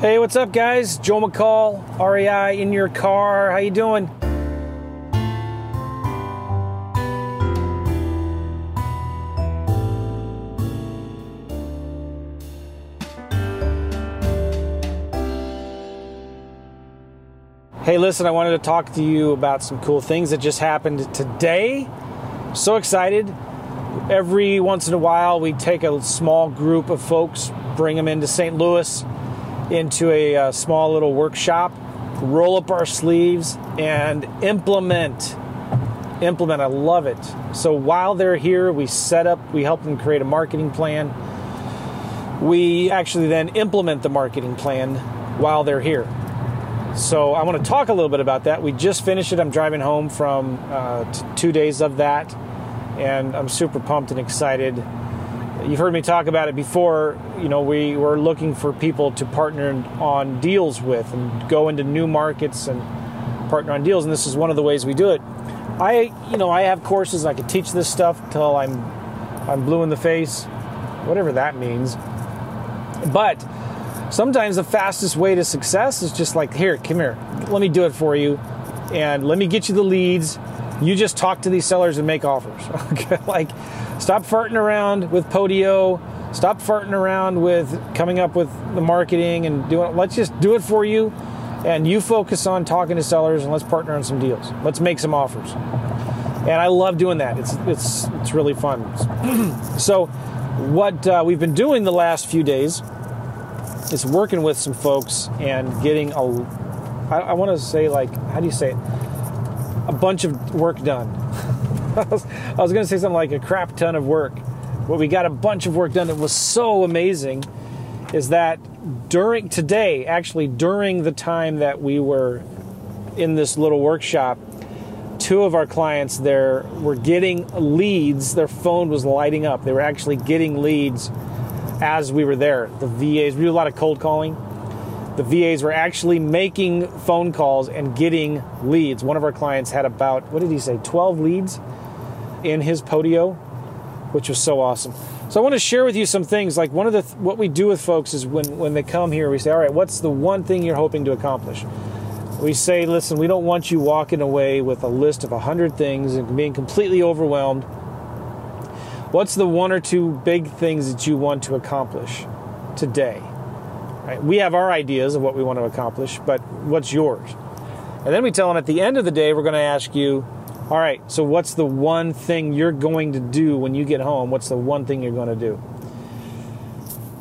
Hey, what's up, guys? Joe McCall, REI in your car. How you doing? Hey, listen, I wanted to talk to you about some cool things that just happened today. So excited. Every once in a while, we take a small group of folks, bring them into St. Louis into a, a uh, small little workshop, roll up our sleeves, and implement. Implement. I love it. So while they're here, we set up, we help them create a marketing plan. We actually then implement the marketing plan while they're here. So I want to talk a little bit about that. We just finished it. I'm driving home from uh, t- two days of that, and I'm super pumped and excited. You've heard me talk about it before. You know, we were looking for people to partner on deals with and go into new markets and partner on deals, and this is one of the ways we do it. I, you know, I have courses. I could teach this stuff till I'm, I'm blue in the face, whatever that means. But sometimes the fastest way to success is just like, here, come here, let me do it for you, and let me get you the leads. You just talk to these sellers and make offers. Okay, like stop farting around with Podio. Stop farting around with coming up with the marketing and doing. Let's just do it for you, and you focus on talking to sellers and let's partner on some deals. Let's make some offers. And I love doing that. It's it's it's really fun. so, what uh, we've been doing the last few days is working with some folks and getting a, I, I want to say like, how do you say it? A bunch of work done. I was, going to say something like a crap ton of work. But we got a bunch of work done that was so amazing is that during today, actually during the time that we were in this little workshop, two of our clients there were getting leads. Their phone was lighting up. They were actually getting leads as we were there. The VAs, we do a lot of cold calling. The VAs were actually making phone calls and getting leads. One of our clients had about, what did he say, 12 leads in his Podio, which was so awesome. So I want to share with you some things. Like one of the, what we do with folks is when, when they come here, we say, all right, what's the one thing you're hoping to accomplish? We say, listen, we don't want you walking away with a list of 100 things and being completely overwhelmed What's the one or two big things that you want to accomplish today? Right? We have our ideas of what we want to accomplish, but what's yours? And then we tell them at the end of the day, we're going to ask you, all right, so what's the one thing you're going to do when you get home? What's the one thing you're going to do?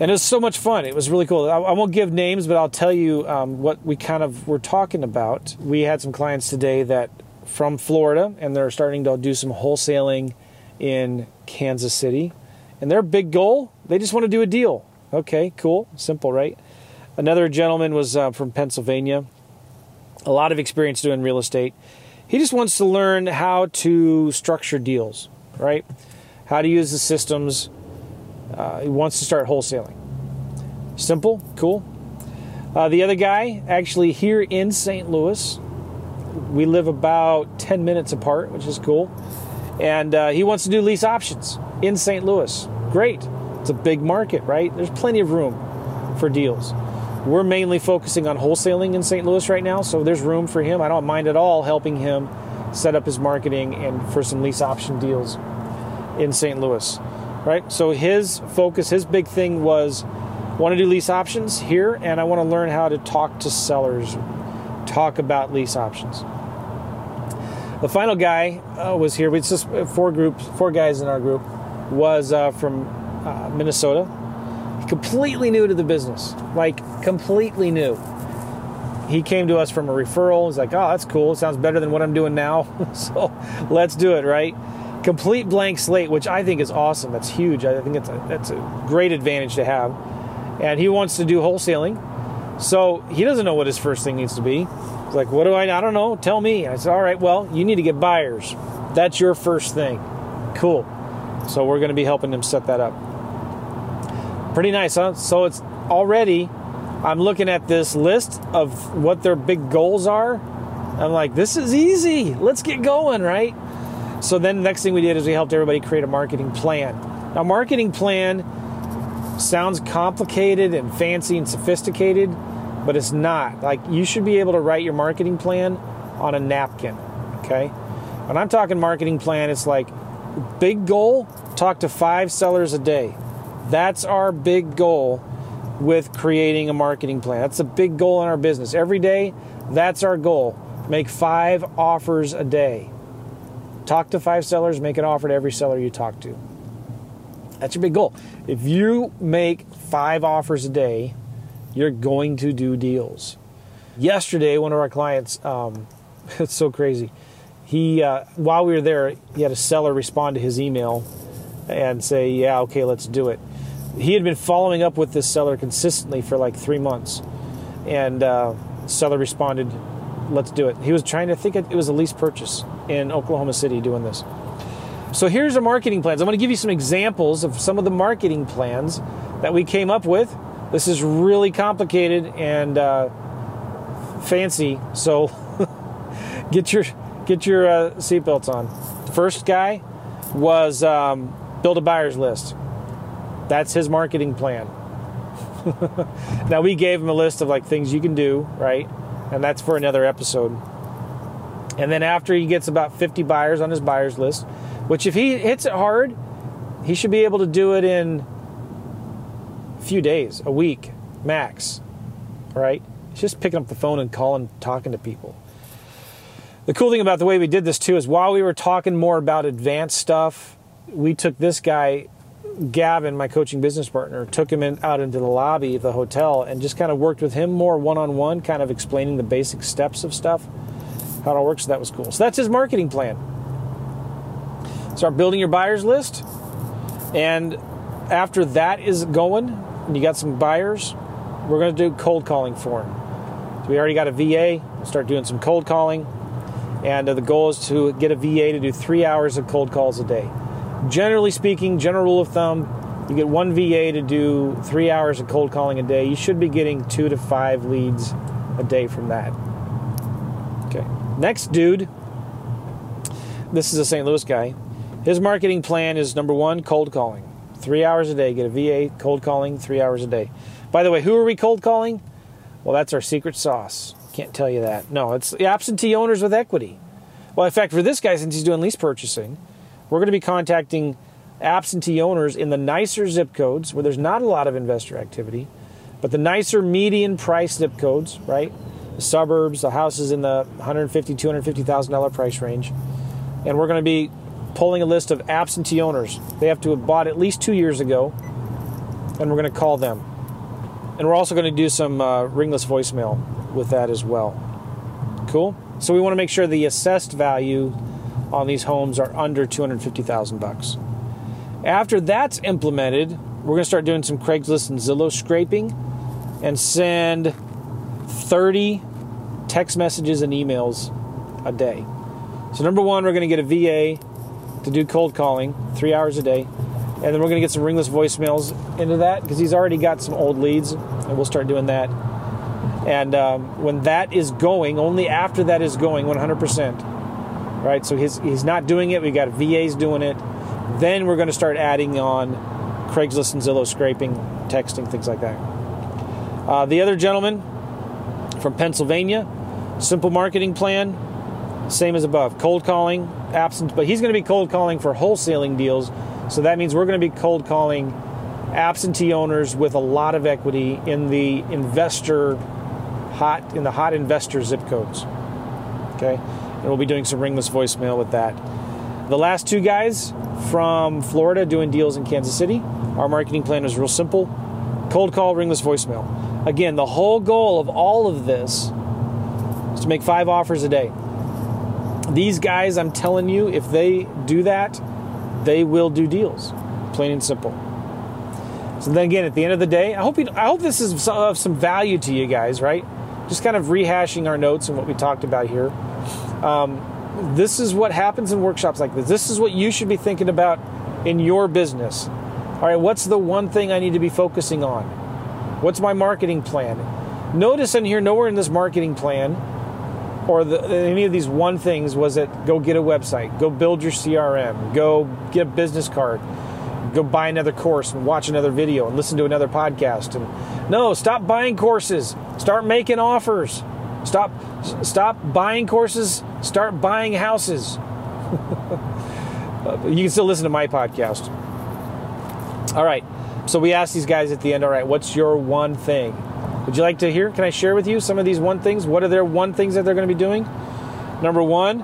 And it was so much fun. It was really cool. I, I won't give names, but I'll tell you um, what we kind of were talking about. We had some clients today that from Florida, and they're starting to do some wholesaling in Kansas City. And their big goal, they just want to do a deal. Okay, cool, simple, right? Another gentleman was uh, from Pennsylvania, a lot of experience doing real estate. He just wants to learn how to structure deals, right? How to use the systems. Uh, he wants to start wholesaling. Simple, cool. Uh, the other guy, actually here in St. Louis, we live about 10 minutes apart, which is cool and uh, he wants to do lease options in St. Louis. Great. It's a big market, right? There's plenty of room for deals. We're mainly focusing on wholesaling in St. Louis right now, so there's room for him. I don't mind at all helping him set up his marketing and for some lease option deals in St. Louis, right? So his focus, his big thing was want to do lease options here, and I want to learn how to talk to sellers, talk about lease options. The final guy uh, was here. It's just four groups, four guys in our group. Was uh, from uh, Minnesota. Completely new to the business, like completely new. He came to us from a referral. He's like, "Oh, that's cool. It sounds better than what I'm doing now." so let's do it, right? Complete blank slate, which I think is awesome. That's huge. I think it's a, that's a great advantage to have. And he wants to do wholesaling, so he doesn't know what his first thing needs to be He's like, what do I? I don't know. Tell me. I said, all right. Well, you need to get buyers. That's your first thing. Cool. So we're going to be helping him set that up. Pretty nice, huh? So it's already. I'm looking at this list of what their big goals are. I'm like, this is easy. Let's get going, right? So then the next thing we did is we helped everybody create a marketing plan. Now, marketing plan sounds complicated and fancy and sophisticated but it's not. Like you should be able to write your marketing plan on a napkin, okay? When I'm talking marketing plan, it's like big goal, talk to 5 sellers a day. That's our big goal with creating a marketing plan. That's a big goal in our business. Every day, that's our goal. Make 5 offers a day. Talk to 5 sellers, make an offer to every seller you talk to. That's your big goal. If you make 5 offers a day, you're going to do deals. Yesterday, one of our clients, um, it's so crazy. He, uh, while we were there, he had a seller respond to his email and say, "Yeah, okay, let's do it." He had been following up with this seller consistently for like three months, and uh, seller responded, "Let's do it." He was trying to think it was a lease purchase in Oklahoma City doing this. So here's the marketing plans. I'm going to give you some examples of some of the marketing plans that we came up with. This is really complicated and uh, fancy, so get your get your uh, seatbelts on. First guy was um, build a buyer's list. That's his marketing plan. now we gave him a list of like things you can do, right? And that's for another episode. And then after he gets about 50 buyers on his buyer's list, which if he hits it hard, he should be able to do it in a few days, a week max, right? It's just picking up the phone and calling, talking to people. The cool thing about the way we did this too is while we were talking more about advanced stuff, we took this guy, Gavin, my coaching business partner, took him in, out into the lobby of the hotel and just kind of worked with him more one on one, kind of explaining the basic steps of stuff, how it all works. So that was cool. So that's his marketing plan. Start building your buyers list. And after that is going, and you got some buyers, we're going to do cold calling for him. So we already got a VA. We'll start doing some cold calling. And uh, the goal is to get a VA to do three hours of cold calls a day. Generally speaking, general rule of thumb, you get one VA to do three hours of cold calling a day. You should be getting two to five leads a day from that. Okay. Next dude, this is a St. Louis guy. His marketing plan is number one, cold calling. Three hours a day. Get a VA, cold calling, three hours a day. By the way, who are we cold calling? Well, that's our secret sauce. Can't tell you that. No, it's the absentee owners with equity. Well, in fact, for this guy, since he's doing lease purchasing, we're going to be contacting absentee owners in the nicer zip codes where there's not a lot of investor activity, but the nicer median price zip codes, right? The suburbs, the houses in the 150, 250,000 dollar price range, and we're going to be pulling a list of absentee owners. They have to have bought at least two years ago, and we're going to call them. And we're also going to do some uh, ringless voicemail with that as well. Cool. So we want to make sure the assessed value on these homes are under 250,000 bucks. After that's implemented, we're going to start doing some Craigslist and Zillow scraping and send 30 text messages and emails a day. So number 1, we're going to get a VA to do cold calling 3 hours a day. And then we're going to get some ringless voicemails into that because he's already got some old leads and we'll start doing that. And um, when that is going, only after that is going 100%, right? So he's, he's not doing it. We got VAs doing it. Then we're going to start adding on Craigslist and Zillow scraping, texting, things like that. Uh, the other gentleman from Pennsylvania, simple marketing plan, same as above. Cold calling, absent, but he's going to be cold calling for wholesaling deals. So that means we're going to be cold calling absentee owners with a lot of equity in the investor hot in the hot investor zip codes. Okay, and we'll be doing some ringless voicemail with that. The last two guys from Florida doing deals in Kansas City. Our marketing plan was real simple: cold call, ringless voicemail. Again, the whole goal of all of this is to make five offers a day. These guys, I'm telling you, if they do that, they will do deals. Plain and simple. So then again, at the end of the day, I hope you, I hope this is of some value to you guys, right? just kind of rehashing our notes and what we talked about here. Um, this is what happens in workshops like this. This is what you should be thinking about in your business. All right, what's the one thing I need to be focusing on? What's my marketing plan? Notice in here, nowhere in this marketing plan or the, any of these one things was it go get a website, go build your CRM, go get a business card, go buy another course and watch another video and listen to another podcast. And no, stop buying courses. Start making offers. Stop stop buying courses. Start buying houses. you can still listen to my podcast. All right. So we asked these guys at the end, all right, what's your one thing? Would you like to hear? Can I share with you some of these one things? What are their one things that they're going to be doing? Number one,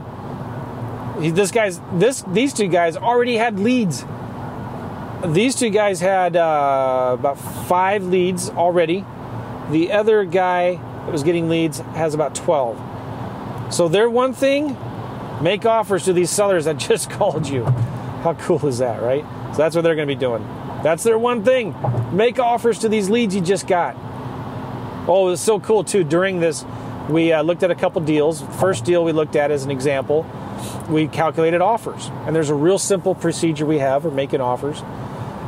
this guy's this these two guys already had leads. These two guys had uh, about five leads already. The other guy that was getting leads has about twelve. So their one thing, make offers to these sellers that just called you. How cool is that, right? So that's what they're going to be doing. That's their one thing. Make offers to these leads you just got. Oh, it was so cool too. During this, we uh, looked at a couple deals. First deal we looked at as an example, we calculated offers. And there's a real simple procedure we have for making offers.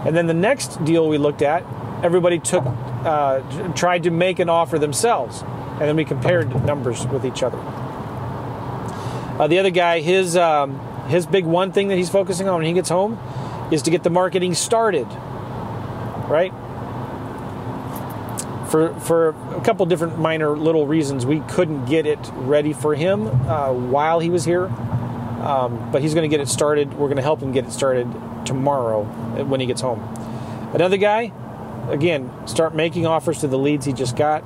And then the next deal we looked at, everybody took, uh, tried to make an offer themselves. And then we compared numbers with each other. Uh, the other guy, his um, his big one thing that he's focusing on when he gets home is to get the marketing started. Right? For, for a couple different minor little reasons, we couldn't get it ready for him uh, while he was here. Um, but he's going to get it started. We're going to help him get it started tomorrow when he gets home. Another guy, again, start making offers to the leads he just got.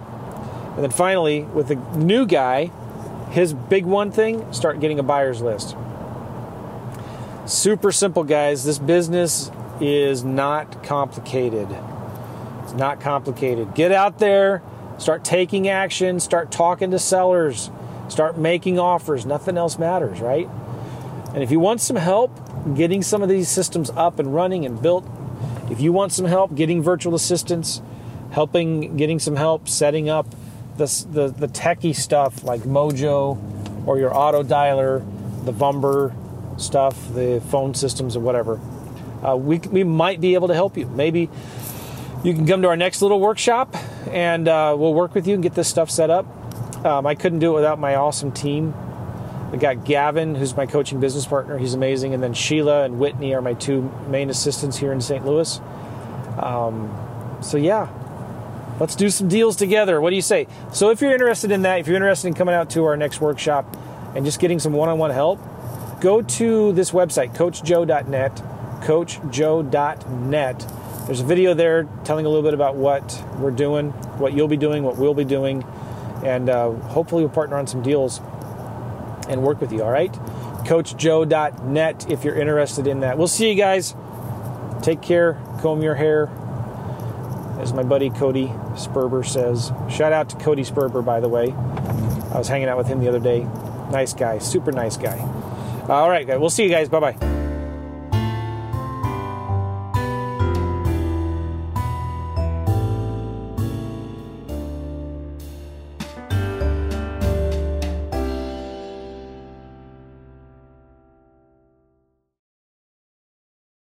And then finally, with the new guy, his big one thing, start getting a buyer's list. Super simple, guys. This business is not complicated. It's not complicated. Get out there, start taking action, start talking to sellers, start making offers. Nothing else matters, right? And if you want some help getting some of these systems up and running and built, if you want some help getting virtual assistants, helping getting some help setting up the, the, the techie stuff like Mojo or your auto dialer, the Vumber, stuff, the phone systems, or whatever, uh, we, we might be able to help you. Maybe you can come to our next little workshop and uh, we'll work with you and get this stuff set up. Um, I couldn't do it without my awesome team. We got Gavin, who's my coaching business partner. He's amazing. And then Sheila and Whitney are my two main assistants here in St. Louis. Um, so, yeah, let's do some deals together. What do you say? So, if you're interested in that, if you're interested in coming out to our next workshop and just getting some one on one help, go to this website, coachjoe.net, coachjoe.net. There's a video there telling a little bit about what we're doing, what you'll be doing, what we'll be doing, and uh, hopefully we'll partner on some deals and work with you, all right? CoachJoe.net if you're interested in that. We'll see you guys. Take care, comb your hair, as my buddy Cody Sperber says. Shout out to Cody Sperber, by the way. I was hanging out with him the other day. Nice guy, super nice guy. All right, guys. We'll see you guys. Bye bye.